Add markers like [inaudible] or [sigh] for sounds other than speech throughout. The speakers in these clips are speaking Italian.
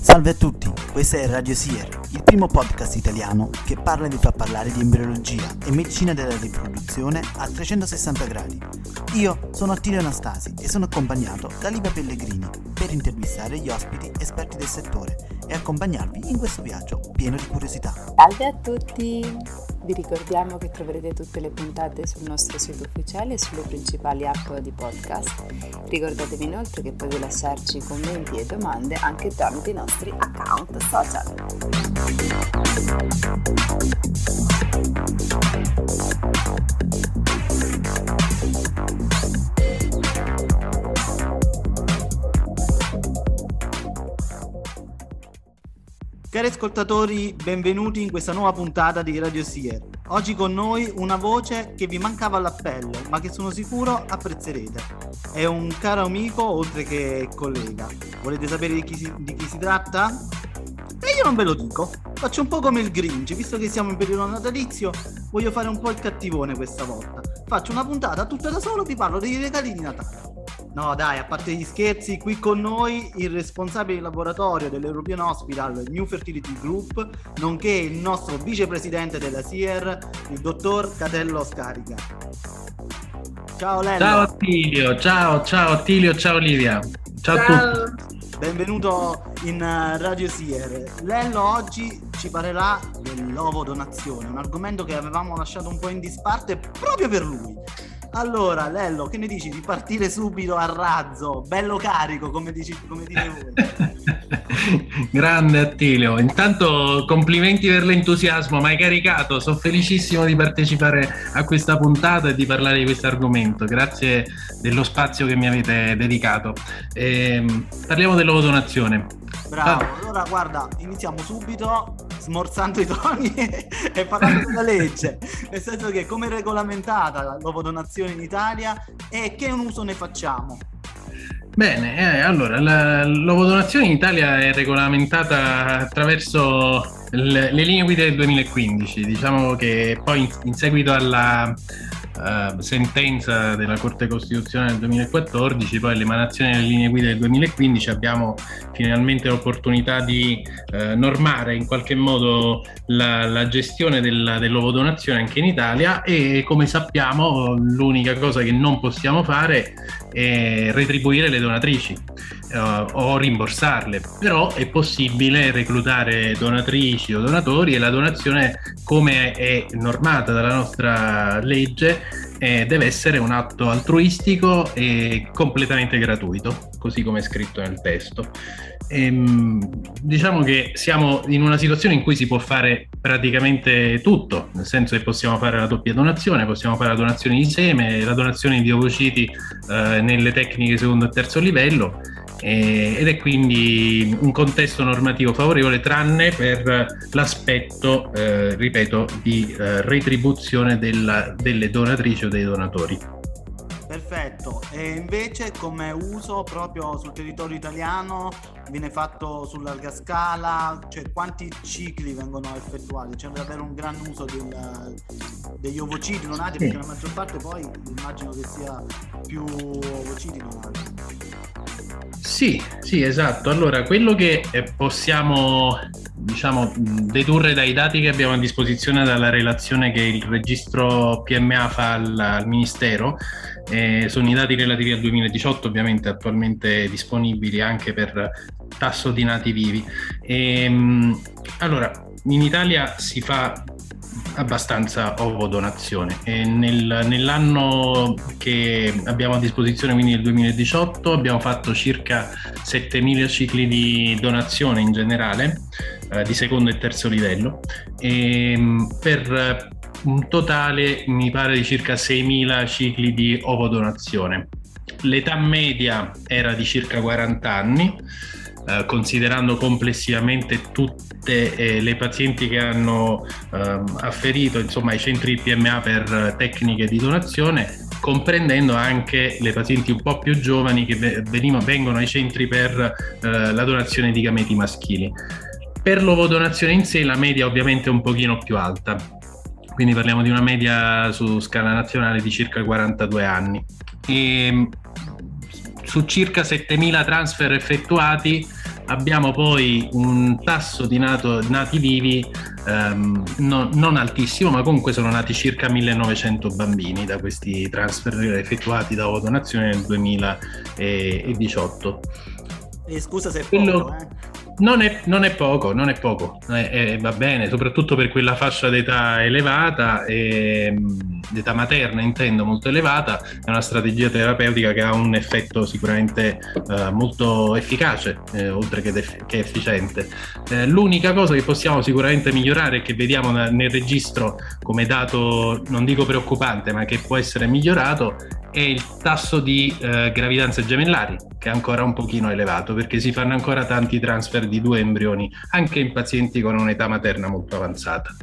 Salve a tutti, questa è Radio Sier, il primo podcast italiano che parla e vi fa parlare di embriologia e medicina della riproduzione a 360 gradi. Io sono Attilio Anastasi e sono accompagnato da Livia Pellegrini per intervistare gli ospiti esperti del settore e accompagnarvi in questo viaggio pieno di curiosità. Salve a tutti! Vi ricordiamo che troverete tutte le puntate sul nostro sito ufficiale e sulle principali app di podcast. Ricordatevi inoltre che potete lasciarci commenti e domande anche tramite i nostri account social. Cari ascoltatori, benvenuti in questa nuova puntata di Radio Sier. Oggi con noi una voce che vi mancava all'appello, ma che sono sicuro apprezzerete. È un caro amico, oltre che collega. Volete sapere di chi si, di chi si tratta? E io non ve lo dico. Faccio un po' come il Grinch, visto che siamo in periodo natalizio, voglio fare un po' il cattivone questa volta. Faccio una puntata tutta da solo, vi parlo dei regali di Natale. No, dai, a parte gli scherzi, qui con noi il responsabile laboratorio dell'European Hospital New Fertility Group, nonché il nostro vicepresidente della SIER, il dottor Catello Scarica. Ciao Lello. Ciao Attilio, ciao, ciao Attilio, ciao Olivia. Ciao, ciao. a tutti. Benvenuto in eh, Radio Sier. Lello oggi ci parlerà dell'ovo donazione, un argomento che avevamo lasciato un po' in disparte proprio per lui. Allora, Lello, che ne dici di partire subito a razzo, bello carico, come, dici, come dite voi? [laughs] Grande Attilio, intanto complimenti per l'entusiasmo, ma hai caricato, sono felicissimo di partecipare a questa puntata e di parlare di questo argomento, grazie dello spazio che mi avete dedicato. E, parliamo dell'ovodonazione. Bravo, allora guarda, iniziamo subito smorzando i toni [laughs] e parlando della legge, nel senso che come è regolamentata l'ovodonazione in Italia e che uso ne facciamo? Bene, eh, allora la, l'ovodonazione in Italia è regolamentata attraverso le, le linee guida del 2015, diciamo che poi in, in seguito alla uh, sentenza della Corte Costituzionale del 2014, poi l'emanazione delle linee guida del 2015 abbiamo finalmente l'opportunità di uh, normare in qualche modo la, la gestione della, dell'ovodonazione anche in Italia e come sappiamo l'unica cosa che non possiamo fare è retribuire le donatrici uh, o rimborsarle, però è possibile reclutare donatrici o donatori e la donazione come è normata dalla nostra legge eh, deve essere un atto altruistico e completamente gratuito, così come è scritto nel testo. Ehm, diciamo che siamo in una situazione in cui si può fare praticamente tutto, nel senso che possiamo fare la doppia donazione, possiamo fare la donazione di seme, la donazione di ovociti eh, nelle tecniche secondo e terzo livello eh, ed è quindi un contesto normativo favorevole tranne per l'aspetto, eh, ripeto, di eh, retribuzione della, delle donatrici o dei donatori. Perfetto, e invece come uso proprio sul territorio italiano viene fatto su larga scala, cioè quanti cicli vengono effettuati? C'è davvero un gran uso del, degli ovociti donati perché la maggior parte poi immagino che sia più ovociti donati. Sì, sì, esatto. Allora, quello che eh, possiamo diciamo, dedurre dai dati che abbiamo a disposizione dalla relazione che il registro PMA fa al, al Ministero eh, sono i dati relativi al 2018, ovviamente attualmente disponibili anche per tasso di nati vivi. E, ehm, allora, in Italia si fa abbastanza ovodonazione e nel, nell'anno che abbiamo a disposizione, quindi nel 2018, abbiamo fatto circa 7.000 cicli di donazione in generale, eh, di secondo e terzo livello, e, ehm, per un totale mi pare di circa 6.000 cicli di ovodonazione. L'età media era di circa 40 anni, eh, considerando complessivamente tutte eh, le pazienti che hanno eh, afferito insomma, ai centri PMA per tecniche di donazione, comprendendo anche le pazienti un po' più giovani che venivano, vengono ai centri per eh, la donazione di gameti maschili. Per l'ovodonazione in sé la media ovviamente è un pochino più alta, quindi parliamo di una media su scala nazionale di circa 42 anni. e su circa 7.000 transfer effettuati abbiamo poi un tasso di nato, nati vivi ehm, no, non altissimo, ma comunque sono nati circa 1900 bambini da questi transfer effettuati da donazione nel 2018. E scusa se è Quello... poco, eh. Non è, non è, poco, non è poco, è, è, va bene, soprattutto per quella fascia d'età elevata, e, d'età materna intendo, molto elevata, è una strategia terapeutica che ha un effetto sicuramente eh, molto efficace, eh, oltre che, def- che efficiente. Eh, l'unica cosa che possiamo sicuramente migliorare e che vediamo nel registro come dato, non dico preoccupante, ma che può essere migliorato, è il tasso di eh, gravidanze gemellari, che è ancora un pochino elevato, perché si fanno ancora tanti transfer di due embrioni, anche in pazienti con un'età materna molto avanzata.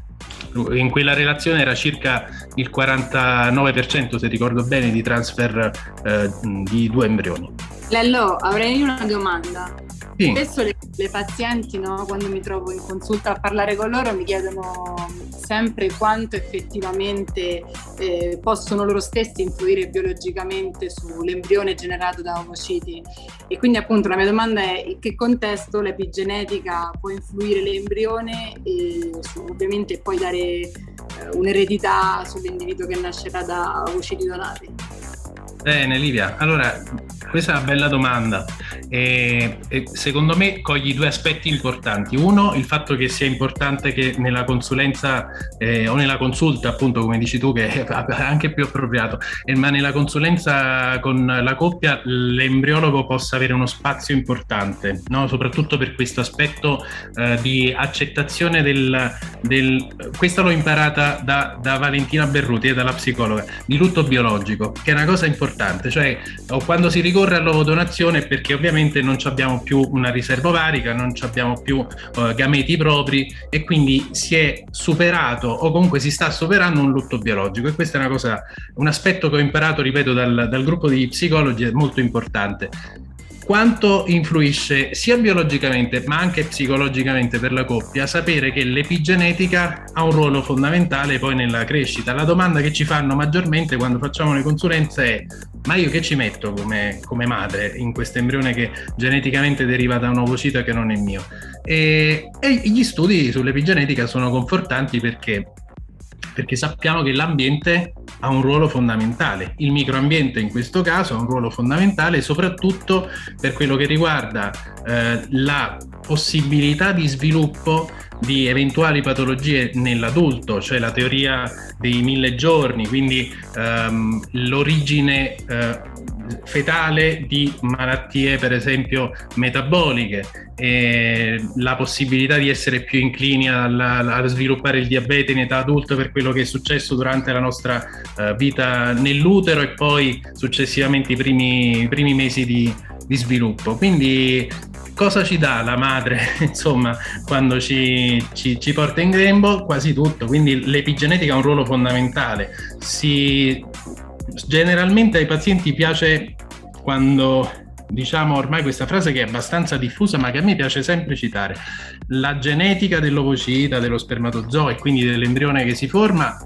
In quella relazione era circa il 49%, se ricordo bene, di transfer eh, di due embrioni. Lello, avrei una domanda. Sì. Spesso le, le pazienti, no, quando mi trovo in consulta a parlare con loro, mi chiedono sempre quanto effettivamente eh, possono loro stessi influire biologicamente sull'embrione generato da ovociti. E quindi appunto la mia domanda è in che contesto l'epigenetica può influire l'embrione e ovviamente poi dare eh, un'eredità sull'individuo che nascerà da ovociti donati. Bene Livia, allora questa è una bella domanda e, e, secondo me cogli due aspetti importanti. Uno, il fatto che sia importante che nella consulenza eh, o nella consulta, appunto come dici tu, che è [laughs] anche più appropriato, eh, ma nella consulenza con la coppia l'embriologo possa avere uno spazio importante, no? soprattutto per questo aspetto eh, di accettazione del, del, Questa l'ho imparata da, da Valentina Berruti, dalla psicologa, di lutto biologico, che è una cosa importante importante, cioè quando si ricorre all'ovodonazione perché ovviamente non abbiamo più una riserva ovarica, non abbiamo più uh, gameti propri e quindi si è superato o comunque si sta superando un lutto biologico. E questo è una cosa, un aspetto che ho imparato, ripeto, dal, dal gruppo di psicologi è molto importante quanto influisce sia biologicamente ma anche psicologicamente per la coppia sapere che l'epigenetica ha un ruolo fondamentale poi nella crescita. La domanda che ci fanno maggiormente quando facciamo le consulenze è ma io che ci metto come, come madre in questo embrione che geneticamente deriva da un ovocito che non è mio? E, e gli studi sull'epigenetica sono confortanti perché perché sappiamo che l'ambiente ha un ruolo fondamentale, il microambiente in questo caso ha un ruolo fondamentale soprattutto per quello che riguarda eh, la possibilità di sviluppo di eventuali patologie nell'adulto, cioè la teoria dei mille giorni, quindi ehm, l'origine eh, fetale di malattie per esempio metaboliche, la possibilità di essere più inclini a sviluppare il diabete in età adulta per quello che è successo durante la nostra uh, vita nell'utero e poi successivamente i primi, i primi mesi di, di sviluppo. Quindi cosa ci dà la madre, [laughs] insomma, quando ci, ci, ci, porta in grembo? Quasi tutto, quindi l'epigenetica ha un ruolo fondamentale. Si, generalmente ai pazienti piace quando diciamo ormai questa frase che è abbastanza diffusa ma che a me piace sempre citare. La genetica dell'ovocita, dello spermatozoo e quindi dell'embrione che si forma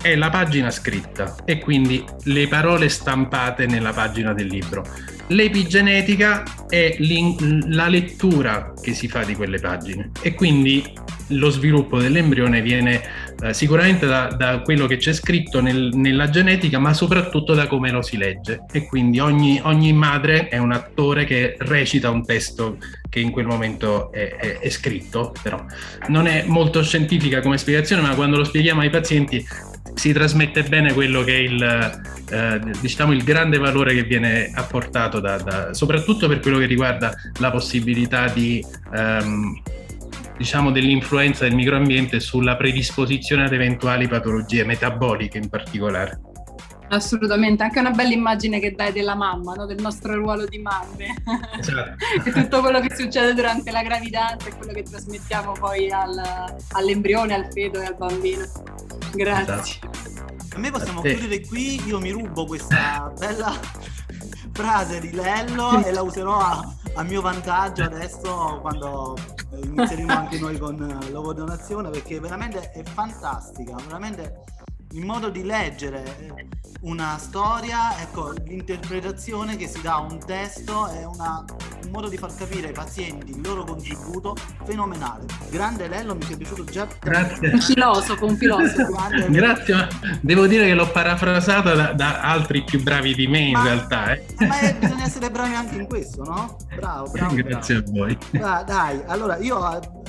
è la pagina scritta e quindi le parole stampate nella pagina del libro. L'epigenetica è la lettura che si fa di quelle pagine e quindi lo sviluppo dell'embrione viene eh, sicuramente da, da, quello che c'è scritto nel, nella genetica, ma soprattutto da come lo si legge. E quindi ogni, ogni, madre è un attore che recita un testo che in quel momento è, è, è scritto, però non è molto scientifica come spiegazione, ma quando lo spieghiamo ai pazienti si trasmette bene quello che è il, eh, diciamo il grande valore che viene apportato da, da, soprattutto per quello che riguarda la possibilità di ehm, diciamo dell'influenza del microambiente sulla predisposizione ad eventuali patologie metaboliche in particolare. Assolutamente, anche una bella immagine che dai della mamma, no? del nostro ruolo di mamme. Esatto. [laughs] e tutto quello che succede durante la gravidanza e quello che trasmettiamo poi al, all'embrione, al feto e al bambino. Grazie. Esatto. A me possiamo sì. chiudere qui, io mi rubo questa bella [laughs] frase di Lello e la userò a, a mio vantaggio adesso quando inizieremo anche noi con l'ovodonazione perché veramente è fantastica, veramente il modo di leggere una storia, ecco, l'interpretazione che si dà a un testo è una, un modo di far capire ai pazienti il loro contributo fenomenale. Grande Lello, mi è piaciuto già. Grazie. Un filosofo, un filosofo. Grazie, ma devo dire che l'ho parafrasata da, da altri più bravi di me in ma, realtà. Eh. Ma è, bisogna essere bravi anche in questo, no? Bravo, bravo. Grazie bravo. a voi. Ah, dai, allora io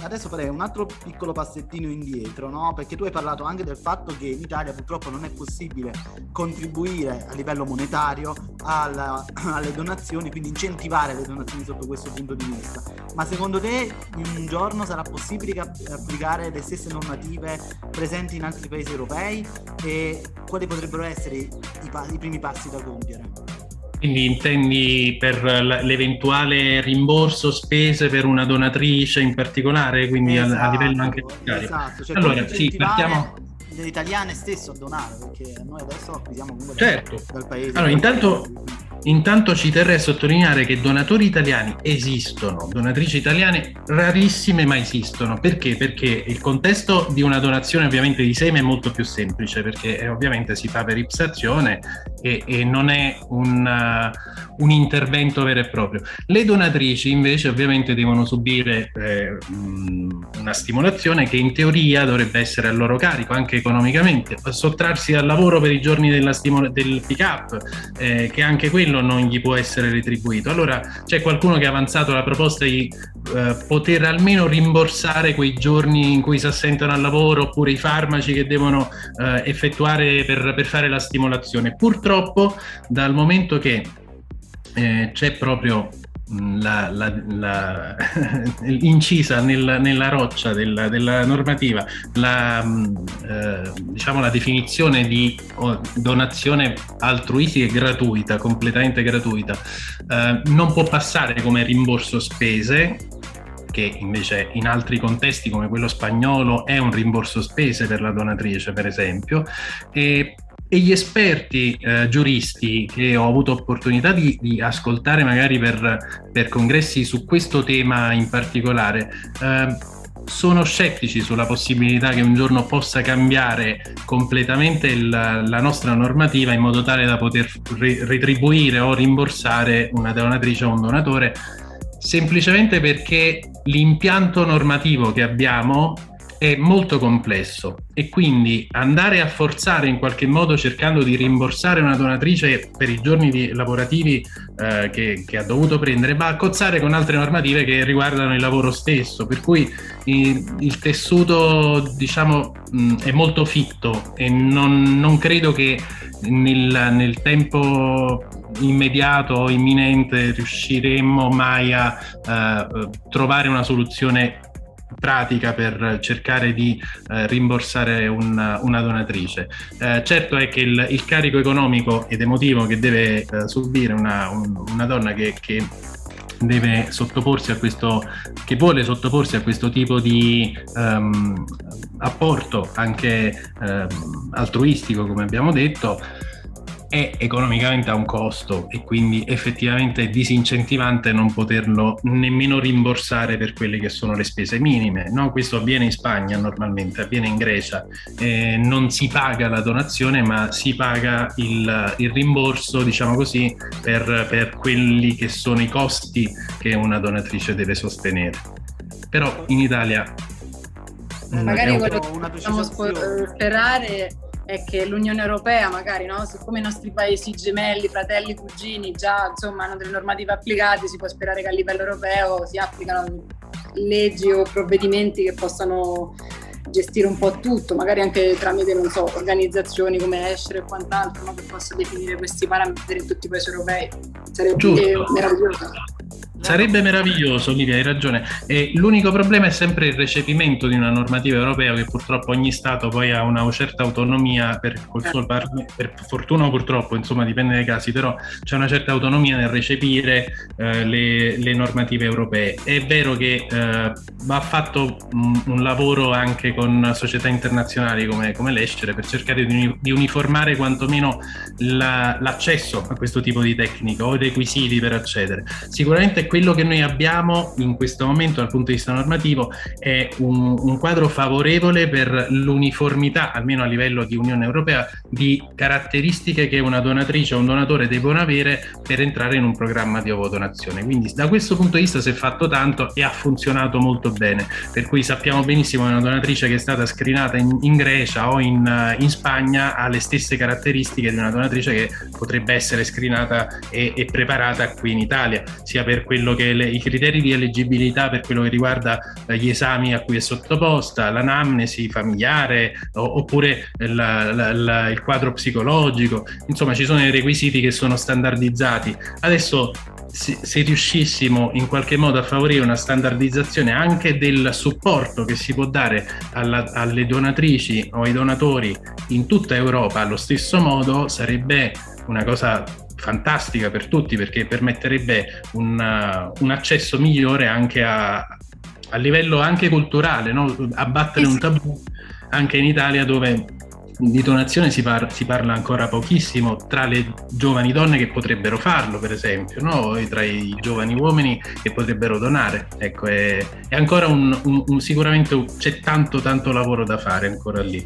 adesso farei un altro piccolo passettino indietro, no? Perché tu hai parlato anche del fatto che in Italia purtroppo non è possibile contribuire a livello monetario alla, [clears throat] alle donazioni, quindi incentivare le donazioni sotto questo punto di vista. Ma secondo te un giorno sarà possibile applicare le stesse normative presenti in altri paesi europei e quali potrebbero essere i, i primi passi da compiere? Quindi intendi per l'eventuale rimborso spese per una donatrice in particolare, quindi esatto, a, a, livello anche bancario? Esatto, cioè allora sì, partiamo delle italiane stesso a donare, perché noi adesso acquisiamo comunque certo. dal paese. Allora, intanto, intanto ci terrei a sottolineare che donatori italiani esistono, donatrici italiane rarissime ma esistono. Perché? Perché il contesto di una donazione ovviamente di seme è molto più semplice, perché eh, ovviamente si fa per ipsazione e, e non è un, uh, un, intervento vero e proprio. Le donatrici invece ovviamente devono subire eh, una stimolazione che in teoria dovrebbe essere a loro carico, anche economicamente, sottrarsi dal lavoro per i giorni stimola- del pick up, eh, che anche quello non gli può essere retribuito. Allora c'è qualcuno che ha avanzato la proposta di eh, poter almeno rimborsare quei giorni in cui si assentono al lavoro oppure i farmaci che devono eh, effettuare per, per fare la stimolazione. Purtroppo dal momento che eh, c'è proprio la, la, la, [laughs] incisa nel, nella roccia della, della normativa la, eh, diciamo la definizione di donazione altruistica gratuita, completamente gratuita, eh, non può passare come rimborso spese che invece in altri contesti come quello spagnolo è un rimborso spese per la donatrice per esempio. E e gli esperti eh, giuristi che ho avuto opportunità di, di ascoltare magari per, per, congressi su questo tema in particolare eh, sono scettici sulla possibilità che un giorno possa cambiare completamente il, la nostra normativa in modo tale da poter ri, retribuire o rimborsare una donatrice o un donatore semplicemente perché l'impianto normativo che abbiamo è molto complesso e quindi andare a forzare in qualche modo cercando di rimborsare una donatrice per i giorni lavorativi eh, che, che, ha dovuto prendere va a cozzare con altre normative che riguardano il lavoro stesso. Per cui il, il tessuto diciamo mh, è molto fitto e non, non credo che nel, nel tempo immediato o imminente riusciremmo mai a uh, trovare una soluzione pratica per cercare di eh, rimborsare una, una donatrice. Eh, certo è che il, il, carico economico ed emotivo che deve eh, subire una, un, una donna che, che deve sottoporsi a questo, che vuole sottoporsi a questo tipo di um, apporto anche um, altruistico, come abbiamo detto, è economicamente a un costo e quindi effettivamente è disincentivante non poterlo nemmeno rimborsare per quelle che sono le spese minime. No? Questo avviene in Spagna normalmente, avviene in Grecia. Eh, non si paga la donazione ma si paga il, il rimborso, diciamo così, per, per quelli che sono i costi che una donatrice deve sostenere. Però in Italia... Magari quello che possiamo sperare è che l'Unione Europea magari, no? siccome i nostri paesi gemelli, fratelli, cugini già insomma, hanno delle normative applicate, si può sperare che a livello europeo si applicano leggi o provvedimenti che possano gestire un po' tutto, magari anche tramite, non so, organizzazioni come Escere e quant'altro, no? che possa definire questi parametri in tutti i paesi europei. Sarebbe meraviglioso. Sarebbe meraviglioso, Olivia, hai ragione. E l'unico problema è sempre il recepimento di una normativa europea che purtroppo ogni Stato poi ha una certa autonomia, per, suo, per fortuna o purtroppo, insomma dipende dai casi, però c'è una certa autonomia nel recepire eh, le, le, normative europee. È vero che eh, va fatto un, un, lavoro anche con società internazionali come, come l'Escere per cercare di, di uniformare quantomeno la, l'accesso a questo tipo di tecnica o i requisiti per accedere. Sicuramente quello che noi abbiamo in questo momento dal punto di vista normativo è un, un quadro favorevole per l'uniformità, almeno a livello di Unione Europea, di caratteristiche che una donatrice o un donatore devono avere per entrare in un programma di ovodonazione. Quindi da questo punto di vista si è fatto tanto e ha funzionato molto bene, per cui sappiamo benissimo che una donatrice che è stata screenata in, in Grecia o in, in, Spagna ha le stesse caratteristiche di una donatrice che potrebbe essere screenata e, e preparata qui in Italia, sia per quello che le, i criteri di eleggibilità per quello che riguarda gli esami a cui è sottoposta, l'anamnesi familiare oppure la, la, la, il quadro psicologico, insomma ci sono dei requisiti che sono standardizzati. Adesso se, se, riuscissimo in qualche modo a favorire una standardizzazione anche del supporto che si può dare alla, alle donatrici o ai donatori in tutta Europa allo stesso modo, sarebbe una cosa fantastica per tutti perché permetterebbe un, uh, un accesso migliore anche a, a livello anche culturale, no? abbattere un tabù anche in Italia dove di donazione si, par- si, parla ancora pochissimo tra le giovani donne che potrebbero farlo, per esempio, no? e tra i giovani uomini che potrebbero donare. Ecco, è, è ancora un, un, un, sicuramente c'è tanto tanto lavoro da fare ancora lì.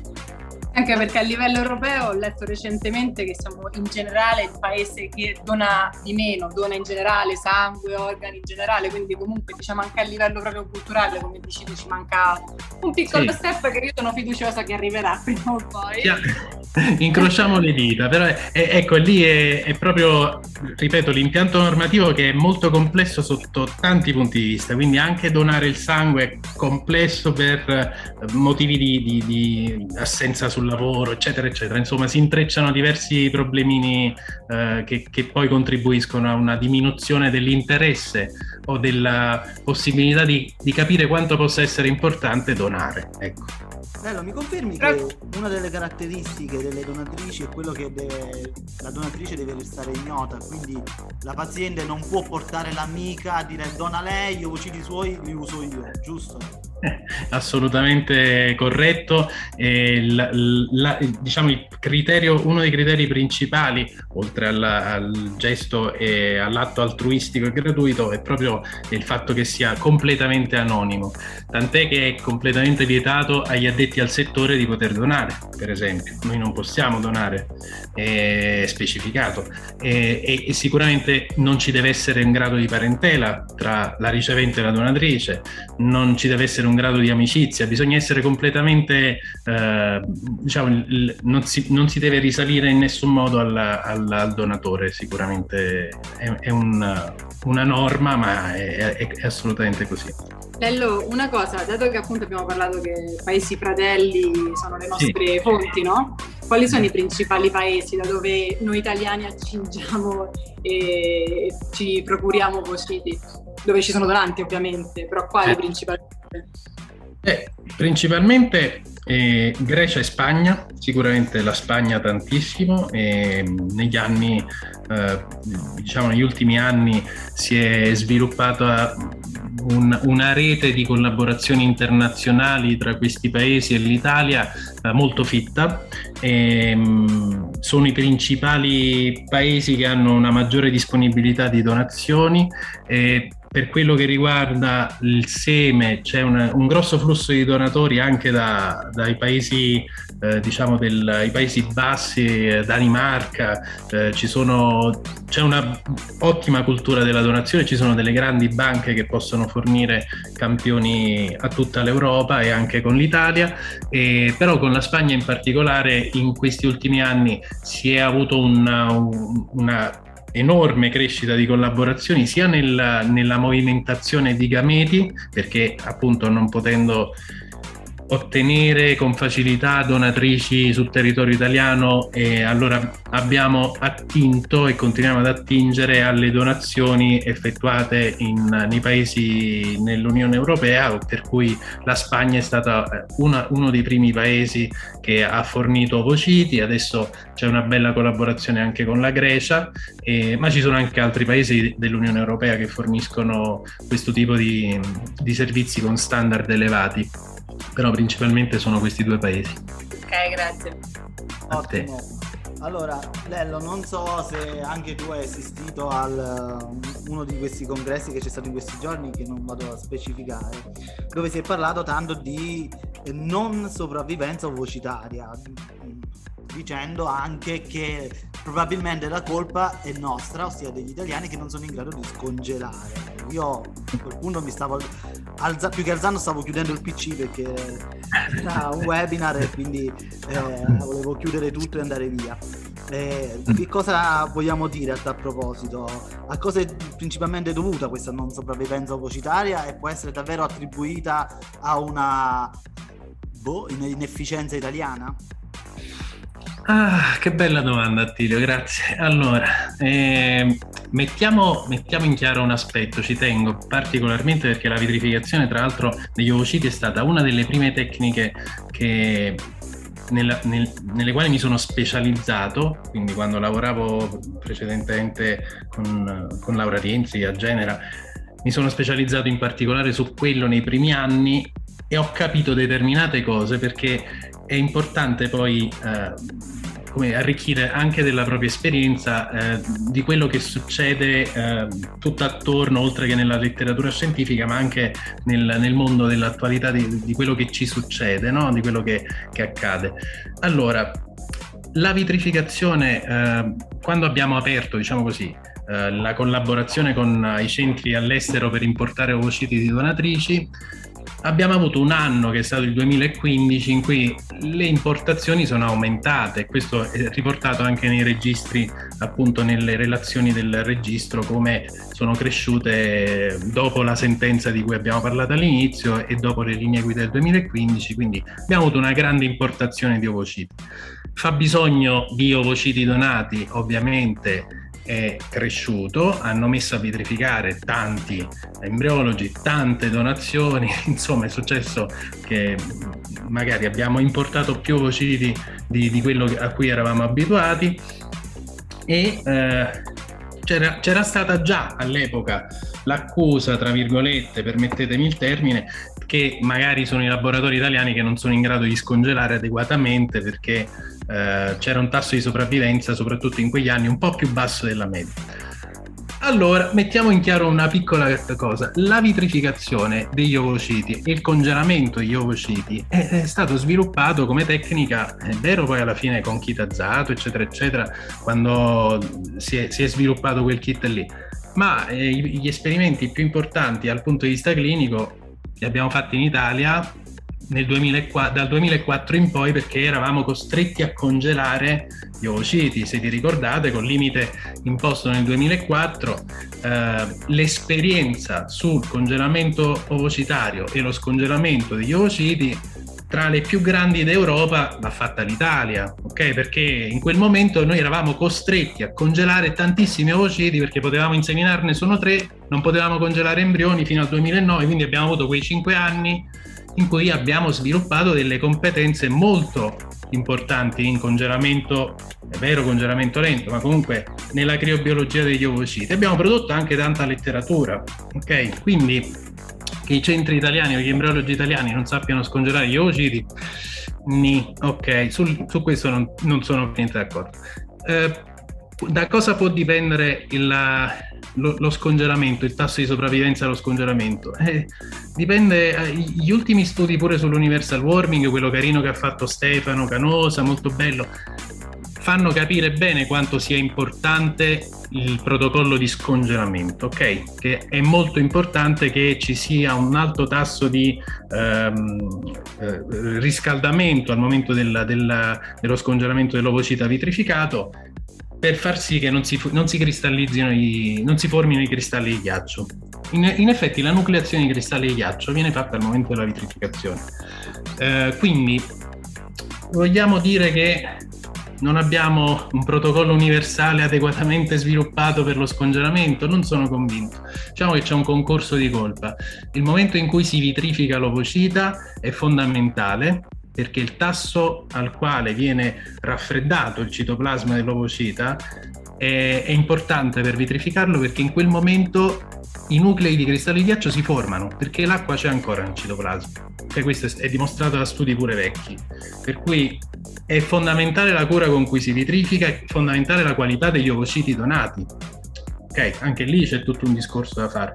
Anche perché a livello europeo ho letto recentemente che siamo in generale il paese che dona di meno, dona in generale sangue, organi in generale, quindi comunque diciamo anche a livello proprio culturale, come dici tu, ci manca un piccolo sì. step che io sono fiduciosa che arriverà prima o poi. [laughs] Incrociamo le dita, però è, è, ecco lì è, è, proprio, ripeto, l'impianto normativo che è molto complesso sotto tanti punti di vista, quindi anche donare il sangue è complesso per motivi di, di, di assenza sul lavoro, eccetera, eccetera. Insomma, si intrecciano diversi problemini eh, che, che poi contribuiscono a una diminuzione dell'interesse o della possibilità di, di capire quanto possa essere importante donare. Ecco. Bello, mi confermi che una delle caratteristiche delle donatrici è quello che deve, la donatrice deve restare ignota, quindi la paziente non può portare l'amica a dire dona lei, io uccido i suoi, li uso io, giusto? [laughs] Assolutamente corretto. La, la, diciamo criterio, uno dei criteri principali, oltre alla, al gesto e all'atto altruistico e gratuito, è proprio il fatto che sia completamente anonimo. Tant'è che è completamente vietato agli addetti al settore di poter donare, per esempio. Noi non possiamo donare, è specificato. E, e sicuramente non ci deve essere un grado di parentela tra la ricevente e la donatrice, non ci deve essere un grado di amicizia, bisogna essere completamente, eh, diciamo, non, si, non, si, deve risalire in nessun modo al, al, al donatore, sicuramente è, è un, una norma, ma è, è, è assolutamente così. Lello, una cosa, dato che appunto abbiamo parlato che paesi fratelli sono le nostre sì. fonti, no? Quali sono i principali paesi da dove noi italiani accingiamo e ci procuriamo vociti? Dove ci sono donanti ovviamente, però quali eh. principalmente? Eh, principalmente eh, Grecia e Spagna, sicuramente la Spagna tantissimo e negli anni, eh, diciamo negli ultimi anni si è sviluppata un, una rete di collaborazioni internazionali tra questi paesi e l'Italia eh, molto fitta. Mh, sono i principali paesi che hanno una maggiore disponibilità di donazioni. E, per quello che riguarda il seme c'è una, un grosso flusso di donatori anche da, dai paesi, eh, diciamo, del, paesi bassi, eh, Danimarca, eh, sono, c'è una ottima cultura della donazione, ci sono delle grandi banche che possono fornire campioni a tutta l'Europa e anche con l'Italia, e, però con la Spagna in particolare in questi ultimi anni si è avuto una, una enorme crescita di collaborazioni sia nella, nella movimentazione di gameti, perché appunto non potendo ottenere con facilità donatrici sul territorio italiano e allora abbiamo attinto e continuiamo ad attingere alle donazioni effettuate in, nei paesi nell'Unione Europea per cui la Spagna è stata eh, una, uno dei primi paesi che ha fornito ovociti, adesso c'è una bella collaborazione anche con la Grecia, e, ma ci sono anche altri paesi dell'Unione Europea che forniscono questo tipo di, di servizi con standard elevati però principalmente sono questi due paesi. Ok, grazie. Ottimo. Allora, Lello, non so se anche tu hai assistito al uh, uno di questi congressi che c'è stato in questi giorni, che non vado a specificare, dove si è parlato tanto di non sopravvivenza ovocitaria, dicendo anche che probabilmente la colpa è nostra, ossia degli italiani che non sono in grado di scongelare. Io a quel punto mi stavo alza- più che alzando stavo chiudendo il PC perché era un [laughs] webinar e quindi eh, volevo chiudere tutto e andare via. Eh, che cosa vogliamo dire a tal proposito? A cosa è principalmente dovuta questa non sopravvivenza ovocitaria e può essere davvero attribuita a una boh, inefficienza italiana? Ah, che bella domanda Attilio, grazie. Allora, eh, mettiamo, mettiamo, in chiaro un aspetto, ci tengo particolarmente perché la vitrificazione tra l'altro degli ovociti è stata una delle prime tecniche che, nella, nel, nelle quali mi sono specializzato, quindi quando lavoravo precedentemente con, con Laura Rienzi a Genera, mi sono specializzato in particolare su quello nei primi anni e ho capito determinate cose perché è importante poi eh, arricchire anche della propria esperienza eh, di quello che succede eh, tutto attorno, oltre che nella letteratura scientifica, ma anche nel, nel mondo dell'attualità di, di, quello che ci succede, no? di quello che, che, accade. Allora, la vitrificazione, eh, quando abbiamo aperto, diciamo così, eh, la collaborazione con i centri all'estero per importare ovociti di donatrici, abbiamo avuto un anno che è stato il 2015 in cui le importazioni sono aumentate, questo è riportato anche nei registri, appunto nelle relazioni del registro, come sono cresciute dopo la sentenza di cui abbiamo parlato all'inizio e dopo le linee guida del 2015, quindi abbiamo avuto una grande importazione di ovociti. Fa bisogno di ovociti donati, ovviamente è cresciuto, hanno messo a vitrificare tanti embriologi, tante donazioni, [laughs] insomma è successo che magari abbiamo importato più ovociti di, di quello a cui eravamo abituati. E eh, c'era, c'era stata già all'epoca l'accusa, tra virgolette, permettetemi il termine, che magari sono i laboratori italiani che non sono in grado di scongelare adeguatamente perché eh, c'era un tasso di sopravvivenza, soprattutto in quegli anni, un po' più basso della media. Allora, mettiamo in chiaro una piccola cosa. La vitrificazione degli ovociti e il congelamento degli ovociti è, è, stato sviluppato come tecnica, è vero poi alla fine con kit azato, eccetera, eccetera, quando si è, si è sviluppato quel kit lì. Ma eh, gli esperimenti più importanti dal punto di vista clinico li abbiamo fatti in Italia 2004, dal 2004 in poi perché eravamo costretti a congelare gli ovociti, se vi ricordate, con limite imposto nel 2004, eh, l'esperienza sul congelamento ovocitario e lo scongelamento degli ovociti tra le più grandi d'Europa l'ha fatta l'Italia, ok? Perché in quel momento noi eravamo costretti a congelare tantissimi ovociti perché potevamo inseminarne solo tre, non potevamo congelare embrioni fino al 2009, quindi abbiamo avuto quei cinque anni in cui abbiamo sviluppato delle competenze molto importanti in congelamento, è vero congelamento lento, ma comunque nella criobiologia degli ovociti. Abbiamo prodotto anche tanta letteratura, ok? Quindi che i centri italiani o gli embriologi italiani non sappiano scongelare gli ovociti, ni, ok, su, su questo non, non sono niente d'accordo. Eh, da cosa può dipendere il, lo, lo, scongelamento, il tasso di sopravvivenza allo scongelamento? Eh, dipende, eh, gli ultimi studi pure sull'universal warming, quello carino che ha fatto Stefano Canosa, molto bello, fanno capire bene quanto sia importante il protocollo di scongelamento, ok? Che è molto importante che ci sia un alto tasso di ehm, eh, riscaldamento al momento della, della, dello scongelamento dell'ovocita vitrificato per far sì che non si, non si cristallizzino i, non si formino i cristalli di ghiaccio. In, in, effetti la nucleazione di cristalli di ghiaccio viene fatta al momento della vitrificazione. Eh, quindi vogliamo dire che non abbiamo un protocollo universale adeguatamente sviluppato per lo scongelamento? Non sono convinto. Diciamo che c'è un concorso di colpa. Il momento in cui si vitrifica l'ovocita è fondamentale perché il tasso al quale viene raffreddato il citoplasma dell'ovocita è, è importante per vitrificarlo perché in quel momento i nuclei di cristalli di ghiaccio si formano perché l'acqua c'è ancora nel citoplasma. Cioè, questo è dimostrato da studi pure vecchi. Per cui è fondamentale la cura con cui si vitrifica, è fondamentale la qualità degli ovociti donati. ok? Anche lì c'è tutto un discorso da fare.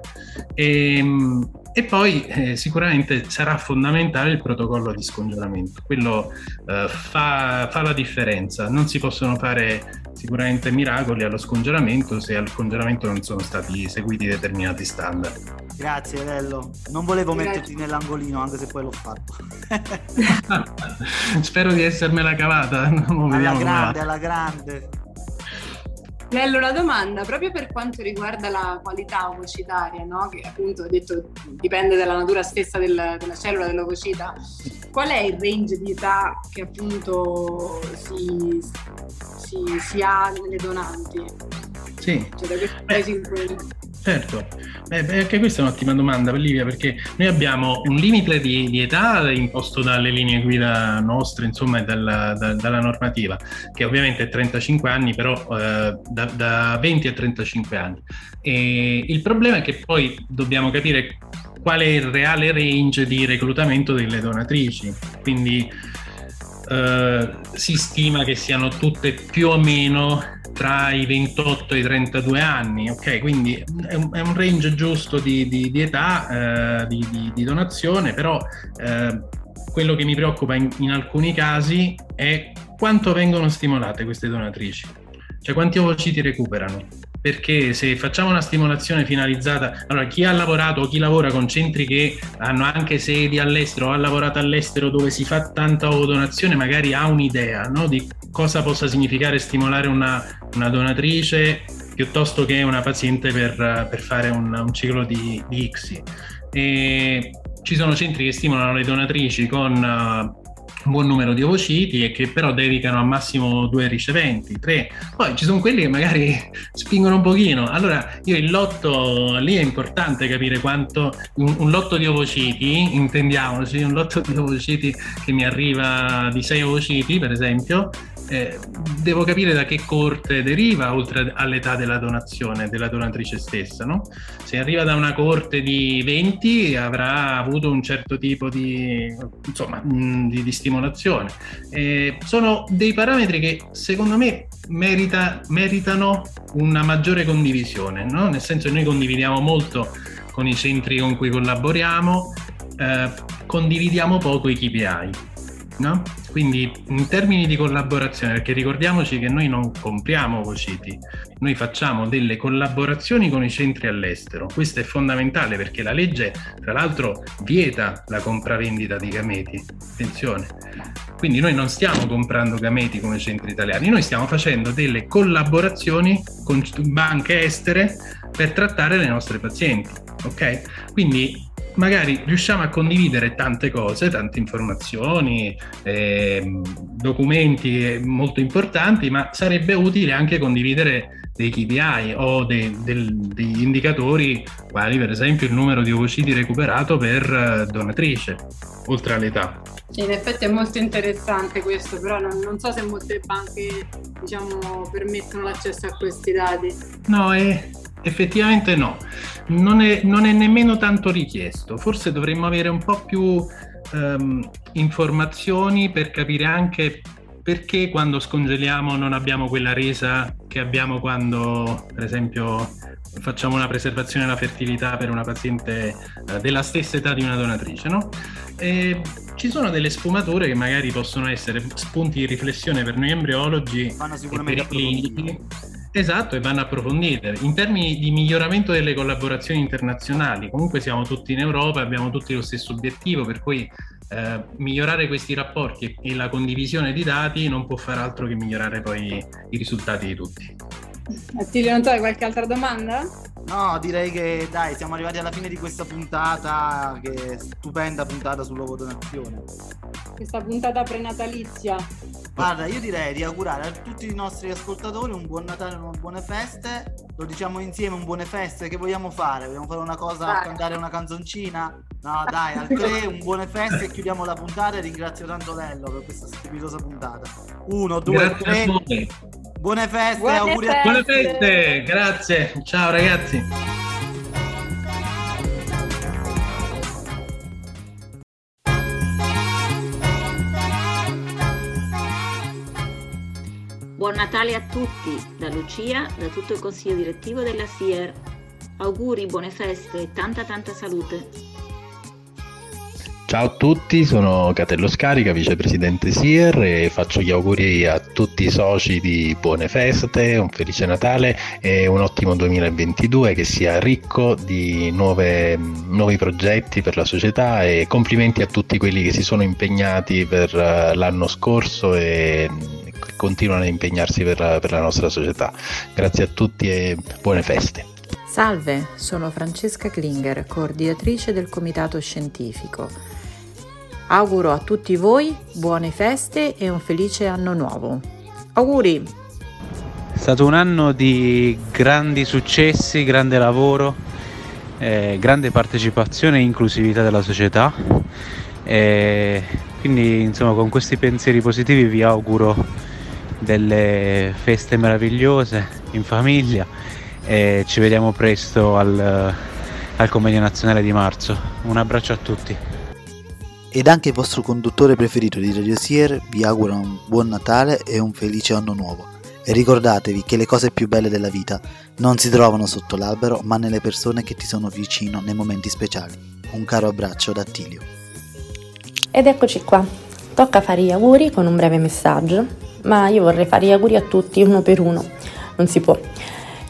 E, ehm, e poi eh, sicuramente sarà fondamentale il protocollo di scongelamento, quello eh, fa, fa, la differenza. Non si possono fare sicuramente miracoli allo scongelamento se al congelamento non sono stati seguiti determinati standard. Grazie Lello, non volevo Grazie. metterti nell'angolino anche se poi l'ho fatto. [laughs] Spero di essermela cavata. [laughs] alla grande, alla grande. Lello, la domanda proprio per quanto riguarda la qualità ovocitaria, no? che appunto ho detto dipende dalla natura stessa del, della cellula dell'ovocita, qual è il range di età che appunto si, si, si ha nelle donanti? Sì. Cioè, da questo paese in Certo, Beh, anche questa è un'ottima domanda Livia perché noi abbiamo un limite di, di, età imposto dalle linee guida nostre insomma e dalla, da, dalla normativa che ovviamente è 35 anni però eh, da, da 20 a 35 anni. E il problema è che poi dobbiamo capire qual è il reale range di reclutamento delle donatrici. Quindi eh, si stima che siano tutte più o meno tra i 28 e i 32 anni, ok? Quindi è un, è un range giusto di, di, di età eh, di, di, donazione, però eh, quello che mi preoccupa in, in, alcuni casi è quanto vengono stimolate queste donatrici, cioè quanti ovociti recuperano perché se facciamo una stimolazione finalizzata, allora chi ha lavorato o chi lavora con centri che hanno anche sedi all'estero o ha lavorato all'estero dove si fa tanta donazione magari ha un'idea no, di cosa possa significare stimolare una, una donatrice piuttosto che una paziente per, per fare un, un, ciclo di, di ICSI. E ci sono centri che stimolano le donatrici con un buon numero di ovociti e che però dedicano al massimo due riceventi, tre. Poi ci sono quelli che magari spingono un pochino. Allora io il lotto, lì è importante capire quanto, un, un lotto di ovociti, intendiamoci, un lotto di ovociti che mi arriva di sei ovociti per esempio, eh, devo capire da che corte deriva, oltre all'età della donazione, della donatrice stessa. No? Se arriva da una corte di 20 avrà avuto un certo tipo di, insomma, mm, di, di stimolazione. Eh, sono dei parametri che secondo me merita, meritano una maggiore condivisione, no? nel senso che noi condividiamo molto con i centri con cui collaboriamo, eh, condividiamo poco i KPI no? Quindi in termini di collaborazione, perché ricordiamoci che noi non compriamo Vociti, noi facciamo delle collaborazioni con i centri all'estero. Questo è fondamentale perché la legge, tra l'altro, vieta la compravendita di gameti. Attenzione. Quindi noi non stiamo comprando gameti come centri italiani, noi stiamo facendo delle collaborazioni con banche estere per trattare le nostre pazienti. Ok? Quindi magari riusciamo a condividere tante cose, tante informazioni, eh, documenti molto importanti, ma sarebbe utile anche condividere dei KPI o dei, del, degli indicatori quali per esempio il numero di ovociti recuperato per eh, donatrice, oltre all'età. In effetti è molto interessante questo, però non, non so se molte banche diciamo, permettono l'accesso a questi dati. No, è, effettivamente no, non è, non è, nemmeno tanto richiesto, forse dovremmo avere un po' più um, informazioni per capire anche perché quando scongeliamo non abbiamo quella resa che abbiamo quando, per esempio, facciamo una preservazione della fertilità per una paziente eh, della stessa età di una donatrice, no? E ci sono delle sfumature che magari possono essere spunti di riflessione per noi embriologi e per i clinici Esatto, e vanno approfondite. In termini di miglioramento delle collaborazioni internazionali, comunque siamo tutti in Europa, abbiamo tutti lo stesso obiettivo, per cui eh, migliorare questi rapporti e la condivisione di dati non può fare altro che migliorare poi i risultati di tutti. Attilio, non tu hai qualche altra domanda? No, direi che dai, siamo arrivati alla fine di questa puntata, che è stupenda puntata sull'uovo donazione. Questa puntata prenatalizia. Guarda, io direi di augurare a tutti i nostri ascoltatori un buon Natale e una buone feste. Lo diciamo insieme, un buone feste. Che vogliamo fare? Vogliamo fare una cosa, dai. cantare una canzoncina? No, dai, al 3, [laughs] un buone feste e chiudiamo la puntata. Ringrazio tanto Lello per questa strepitosa puntata. Uno, due, tre. Buone feste, buone auguri feste. a tutti. Buone feste, grazie. Ciao ragazzi. Buon Natale a tutti, da Lucia, da tutto il consiglio direttivo della SIER. Auguri, buone feste e tanta tanta salute. Ciao a tutti, sono Catello Scarica, vicepresidente SIER e faccio gli auguri a tutti i soci di buone feste, un felice Natale e un ottimo 2022 che sia ricco di nuove, nuovi progetti per la società e complimenti a tutti quelli che si sono impegnati per eh, l'anno scorso e continuano a impegnarsi per la, per la nostra società. Grazie a tutti e buone feste. Salve, sono Francesca Klinger, coordinatrice del Comitato Scientifico. Auguro a tutti voi buone feste e un felice anno nuovo. Auguri! È stato un anno di grandi successi, grande lavoro, eh, grande partecipazione e inclusività della società. E quindi insomma con questi pensieri positivi vi auguro delle feste meravigliose in famiglia e ci vediamo presto al, al convegno nazionale di marzo. Un abbraccio a tutti ed anche il vostro conduttore preferito di Radio Sier vi augura un buon Natale e un felice anno nuovo. E ricordatevi che le cose più belle della vita non si trovano sotto l'albero, ma nelle persone che ti sono vicino nei momenti speciali. Un caro abbraccio da Attilio. Ed eccoci qua. Tocca fare gli auguri con un breve messaggio, ma io vorrei fare gli auguri a tutti uno per uno. Non si può.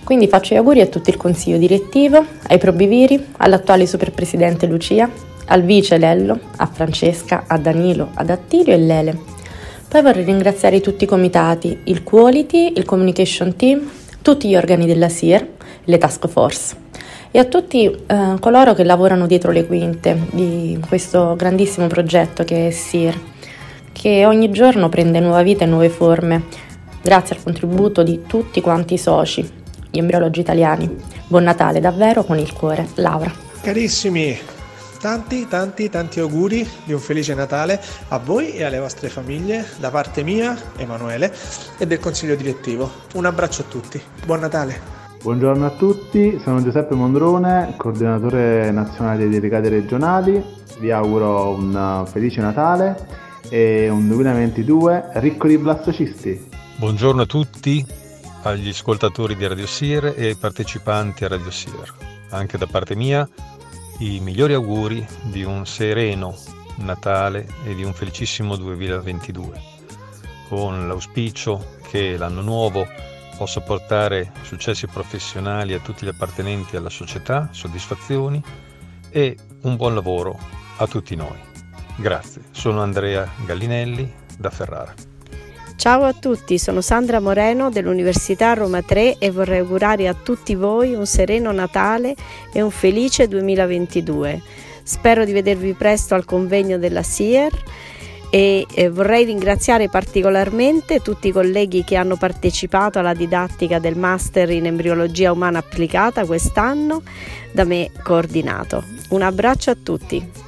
Quindi faccio gli auguri a tutto il consiglio direttivo, ai probiviri, all'attuale superpresidente Lucia, al vice Lello, a Francesca, a Danilo, ad Attilio e Lele. Poi vorrei ringraziare tutti i comitati, il Quality, il Communication Team, tutti gli organi della SIR, le task force e a tutti eh, coloro che lavorano dietro le quinte di questo grandissimo progetto che è SIR, che ogni giorno prende nuova vita e nuove forme, grazie al contributo di tutti quanti i soci, gli embriologi italiani. Buon Natale davvero con il cuore, Laura. Carissimi, Tanti, tanti, tanti auguri di un felice Natale a voi e alle vostre famiglie da parte mia, Emanuele, e del consiglio direttivo. Un abbraccio a tutti. Buon Natale. Buongiorno a tutti, sono Giuseppe Mondrone, coordinatore nazionale dei delegati regionali. Vi auguro un felice Natale e un 2022 ricco di blastocisti. Buongiorno a tutti, agli ascoltatori di Radio Sir e ai partecipanti a Radio Sir. Anche da parte mia i migliori auguri di un sereno Natale e di un felicissimo 2022, con l'auspicio che l'anno nuovo possa portare successi professionali a tutti gli appartenenti alla società, soddisfazioni e un buon lavoro a tutti noi. Grazie, sono Andrea Gallinelli da Ferrara. Ciao a tutti, sono Sandra Moreno dell'Università Roma 3 e vorrei augurare a tutti voi un sereno Natale e un felice 2022. Spero di vedervi presto al convegno della SIER e vorrei ringraziare particolarmente tutti i colleghi che hanno partecipato alla didattica del Master in Embriologia Umana Applicata quest'anno, da me coordinato. Un abbraccio a tutti.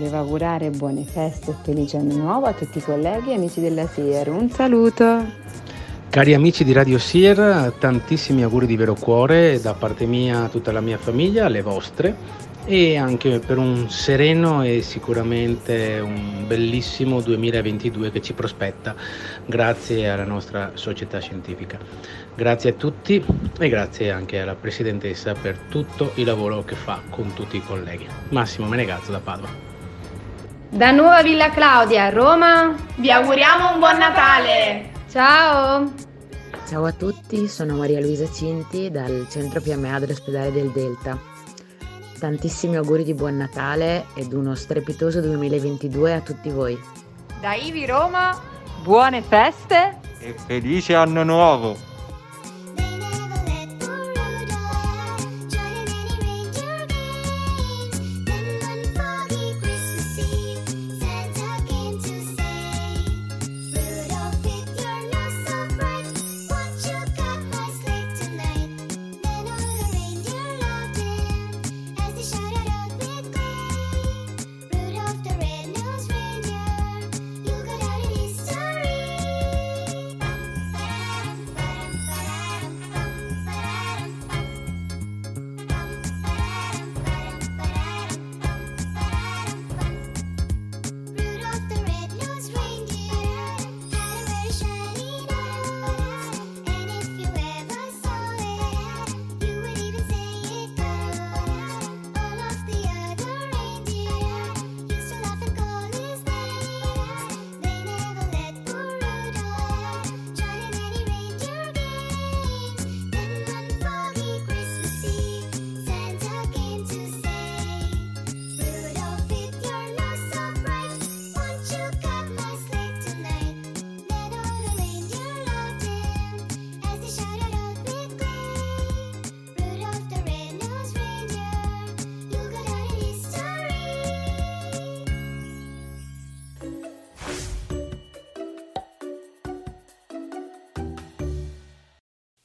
Volevo augurare buone feste e felice anno nuovo a tutti i colleghi e amici della SIER. Un saluto! Cari amici di Radio SIER, tantissimi auguri di vero cuore da parte mia a tutta la mia famiglia, alle vostre e anche per un sereno e sicuramente un bellissimo 2022 che ci prospetta grazie alla nostra società scientifica. Grazie a tutti e grazie anche alla Presidentessa per tutto il lavoro che fa con tutti i colleghi. Massimo Menegazzo da Padova. Da Nuova Villa Claudia a Roma vi auguriamo un buon Natale! Ciao! Ciao a tutti, sono Maria Luisa Cinti dal centro PMA dell'ospedale del Delta. Tantissimi auguri di buon Natale ed uno strepitoso 2022 a tutti voi. Da Ivi Roma, buone feste e felice anno nuovo!